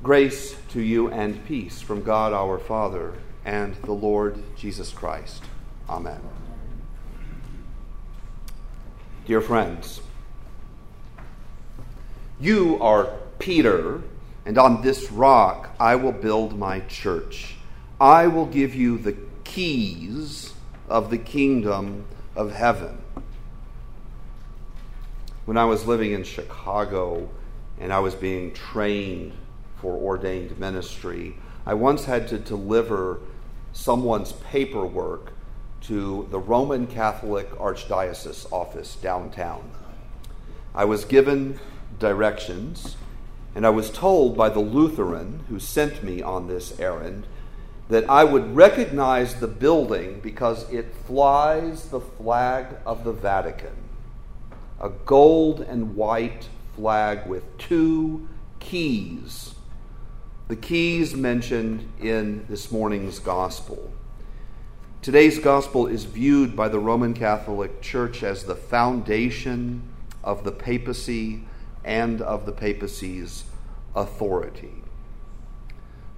Grace to you and peace from God our Father and the Lord Jesus Christ. Amen. Dear friends, you are Peter, and on this rock I will build my church. I will give you the keys of the kingdom of heaven. When I was living in Chicago and I was being trained for ordained ministry. I once had to deliver someone's paperwork to the Roman Catholic Archdiocese office downtown. I was given directions, and I was told by the Lutheran who sent me on this errand that I would recognize the building because it flies the flag of the Vatican, a gold and white flag with two keys the keys mentioned in this morning's gospel. Today's gospel is viewed by the Roman Catholic Church as the foundation of the papacy and of the papacy's authority.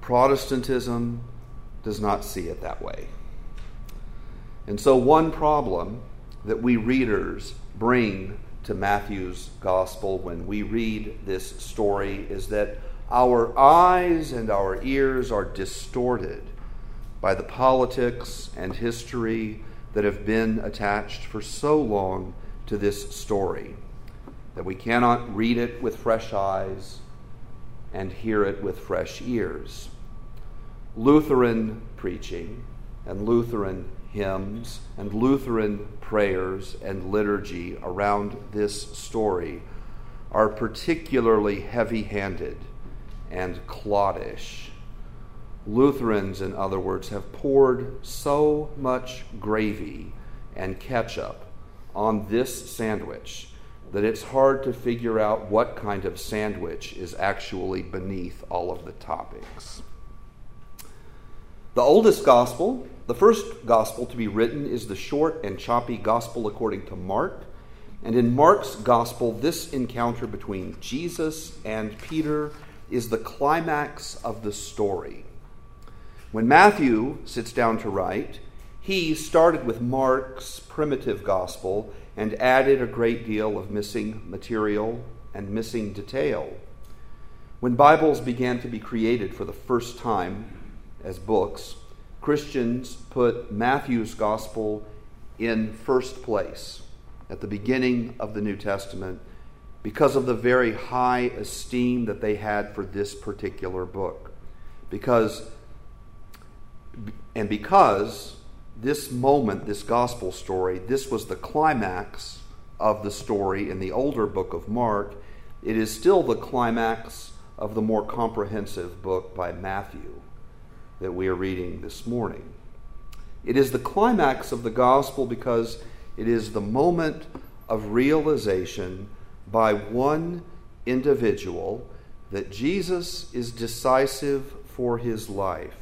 Protestantism does not see it that way. And so, one problem that we readers bring to Matthew's gospel when we read this story is that our eyes and our ears are distorted by the politics and history that have been attached for so long to this story that we cannot read it with fresh eyes and hear it with fresh ears. Lutheran preaching and Lutheran hymns and Lutheran prayers and liturgy around this story are particularly heavy handed and cloddish. Lutherans, in other words, have poured so much gravy and ketchup on this sandwich that it's hard to figure out what kind of sandwich is actually beneath all of the toppings. The oldest gospel, the first gospel to be written, is the short and choppy gospel according to Mark. And in Mark's gospel, this encounter between Jesus and Peter is the climax of the story. When Matthew sits down to write, he started with Mark's primitive gospel and added a great deal of missing material and missing detail. When Bibles began to be created for the first time as books, Christians put Matthew's gospel in first place at the beginning of the New Testament because of the very high esteem that they had for this particular book. Because, and because this moment, this gospel story, this was the climax of the story in the older book of Mark, it is still the climax of the more comprehensive book by Matthew that we are reading this morning. It is the climax of the gospel because it is the moment of realization by one individual that Jesus is decisive for his life.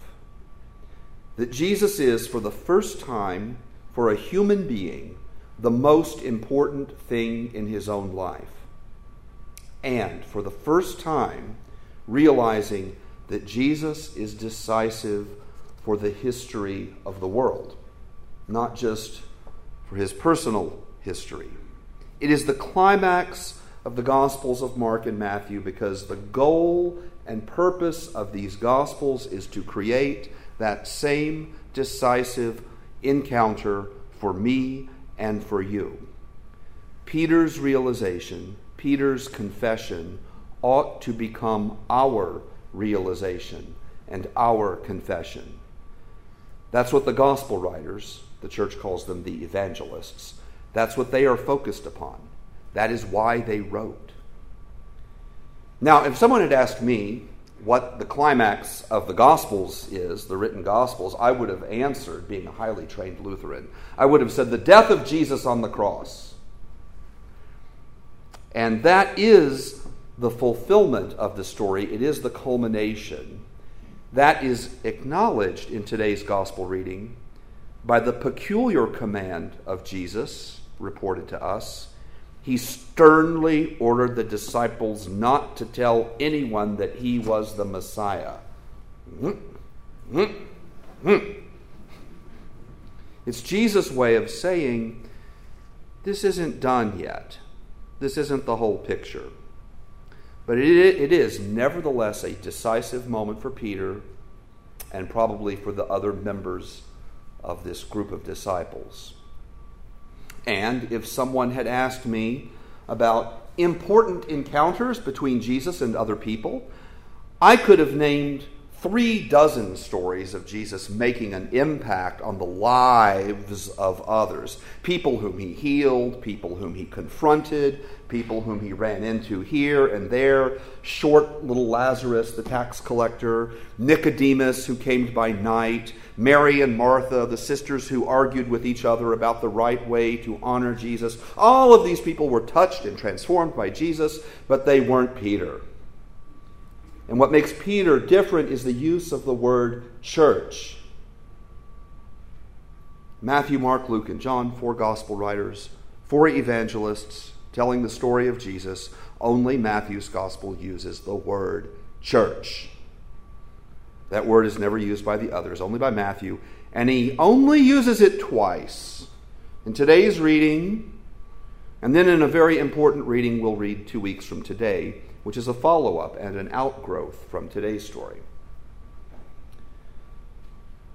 That Jesus is, for the first time, for a human being, the most important thing in his own life. And for the first time, realizing that Jesus is decisive for the history of the world, not just for his personal history. It is the climax of the Gospels of Mark and Matthew because the goal and purpose of these Gospels is to create that same decisive encounter for me and for you. Peter's realization, Peter's confession, ought to become our realization and our confession. That's what the gospel writers, the church calls them the evangelists, that's what they are focused upon. That is why they wrote. Now, if someone had asked me what the climax of the Gospels is, the written Gospels, I would have answered, being a highly trained Lutheran, I would have said the death of Jesus on the cross. And that is the fulfillment of the story, it is the culmination. That is acknowledged in today's Gospel reading by the peculiar command of Jesus reported to us he sternly ordered the disciples not to tell anyone that he was the Messiah. Hmm. Hmm. Hmm. It's Jesus' way of saying, This isn't done yet. This isn't the whole picture. But it, it is nevertheless a decisive moment for Peter and probably for the other members of this group of disciples. And if someone had asked me about important encounters between Jesus and other people, I could have named three dozen stories of Jesus making an impact on the lives of others. People whom he healed, people whom he confronted, people whom he ran into here and there. Short little Lazarus, the tax collector, Nicodemus, who came by night, Mary and Martha, the sisters who argued with each other about the right way to honor Jesus. All of these people were touched and transformed by Jesus, but they weren't Peter. And what makes Peter different is the use of the word church. Matthew, Mark, Luke, and John, four gospel writers, four evangelists telling the story of Jesus. Only Matthew's gospel uses the word church. That word is never used by the others, only by Matthew. And he only uses it twice. In today's reading, and then in a very important reading we'll read two weeks from today, which is a follow up and an outgrowth from today's story.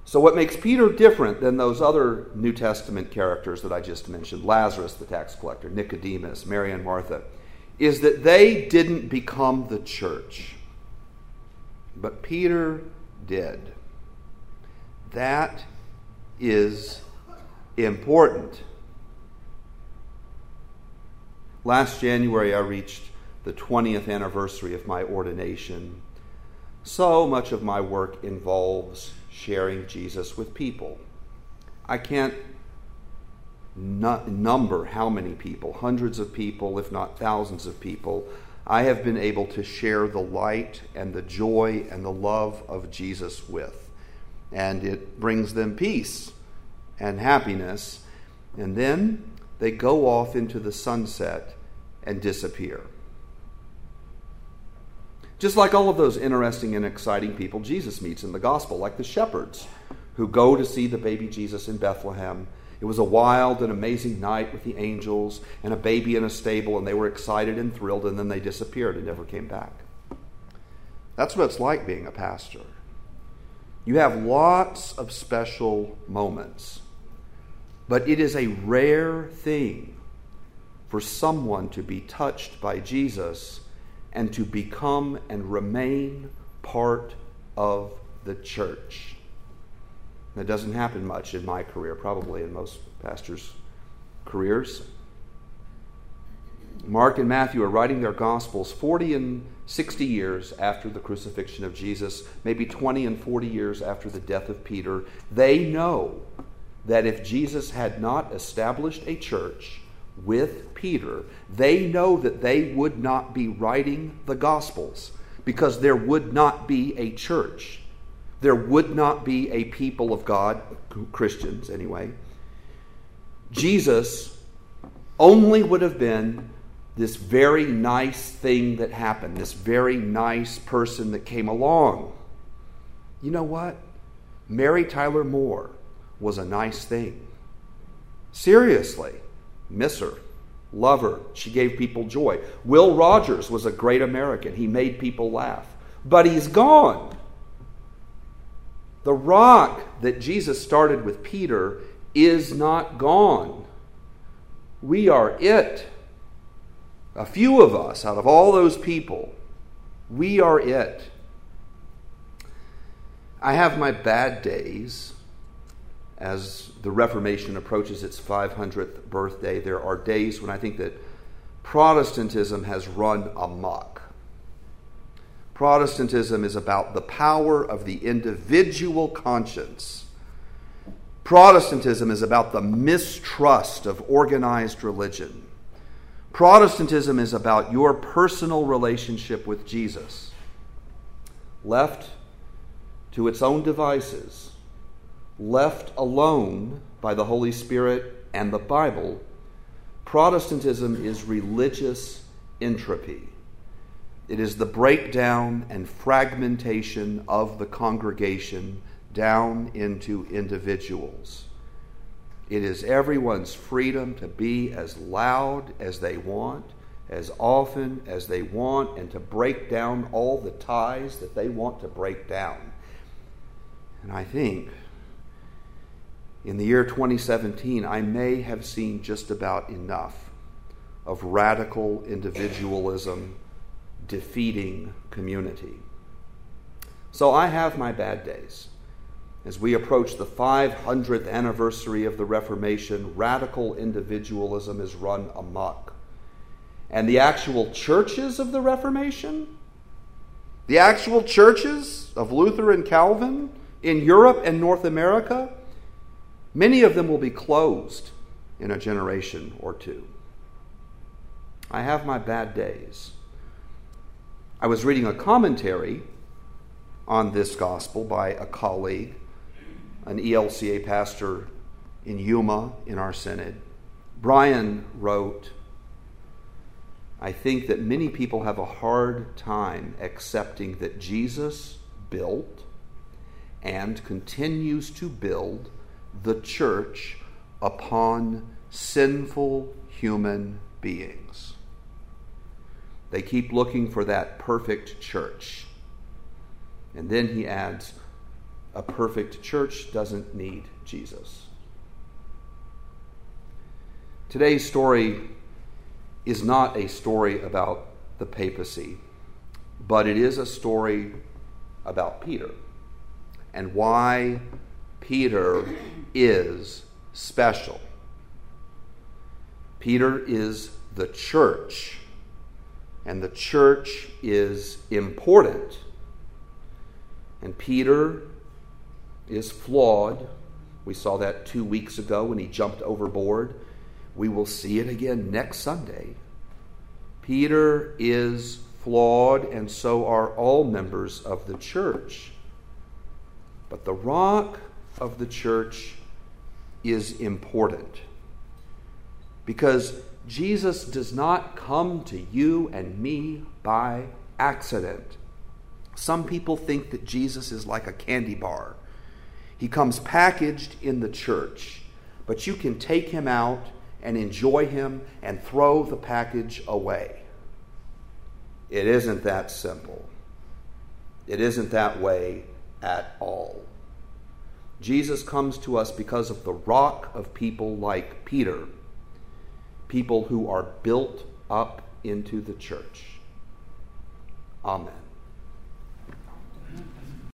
So, what makes Peter different than those other New Testament characters that I just mentioned Lazarus, the tax collector, Nicodemus, Mary and Martha is that they didn't become the church, but Peter did. That is important. Last January, I reached the 20th anniversary of my ordination, so much of my work involves sharing Jesus with people. I can't number how many people, hundreds of people, if not thousands of people, I have been able to share the light and the joy and the love of Jesus with. And it brings them peace and happiness. And then they go off into the sunset and disappear. Just like all of those interesting and exciting people Jesus meets in the gospel, like the shepherds who go to see the baby Jesus in Bethlehem. It was a wild and amazing night with the angels and a baby in a stable, and they were excited and thrilled, and then they disappeared and never came back. That's what it's like being a pastor. You have lots of special moments, but it is a rare thing for someone to be touched by Jesus and to become and remain part of the church. That doesn't happen much in my career, probably in most pastors' careers. Mark and Matthew are writing their Gospels 40 and 60 years after the crucifixion of Jesus, maybe 20 and 40 years after the death of Peter. They know that if Jesus had not established a church, with Peter, they know that they would not be writing the Gospels because there would not be a church. There would not be a people of God, Christians anyway. Jesus only would have been this very nice thing that happened, this very nice person that came along. You know what? Mary Tyler Moore was a nice thing. Seriously miss her, love her. She gave people joy. Will Rogers was a great American. He made people laugh. But he's gone. The rock that Jesus started with Peter is not gone. We are it. A few of us, out of all those people, we are it. I have my bad days as the Reformation approaches its 500th birthday, there are days when I think that Protestantism has run amok. Protestantism is about the power of the individual conscience. Protestantism is about the mistrust of organized religion. Protestantism is about your personal relationship with Jesus. Left to its own devices, left alone by the Holy Spirit and the Bible, Protestantism is religious entropy. It is the breakdown and fragmentation of the congregation down into individuals. It is everyone's freedom to be as loud as they want, as often as they want, and to break down all the ties that they want to break down. And I think in the year 2017, I may have seen just about enough of radical individualism defeating community. So I have my bad days. As we approach the 500th anniversary of the Reformation, radical individualism is run amok. And the actual churches of the Reformation, the actual churches of Luther and Calvin in Europe and North America, many of them will be closed in a generation or two. I have my bad days. I was reading a commentary on this gospel by a colleague, an ELCA pastor in Yuma in our synod. Brian wrote, I think that many people have a hard time accepting that Jesus built and continues to build the church upon sinful human beings. They keep looking for that perfect church. And then he adds, a perfect church doesn't need Jesus. Today's story is not a story about the papacy, but it is a story about Peter and why Peter is special. Peter is the church and the church is important. And Peter is flawed. We saw that two weeks ago when he jumped overboard. We will see it again next Sunday. Peter is flawed, and so are all members of the church. But the rock of the church is important because Jesus does not come to you and me by accident. Some people think that Jesus is like a candy bar. He comes packaged in the church, but you can take him out and enjoy him and throw the package away. It isn't that simple. It isn't that way at all. Jesus comes to us because of the rock of people like Peter people who are built up into the church. Amen.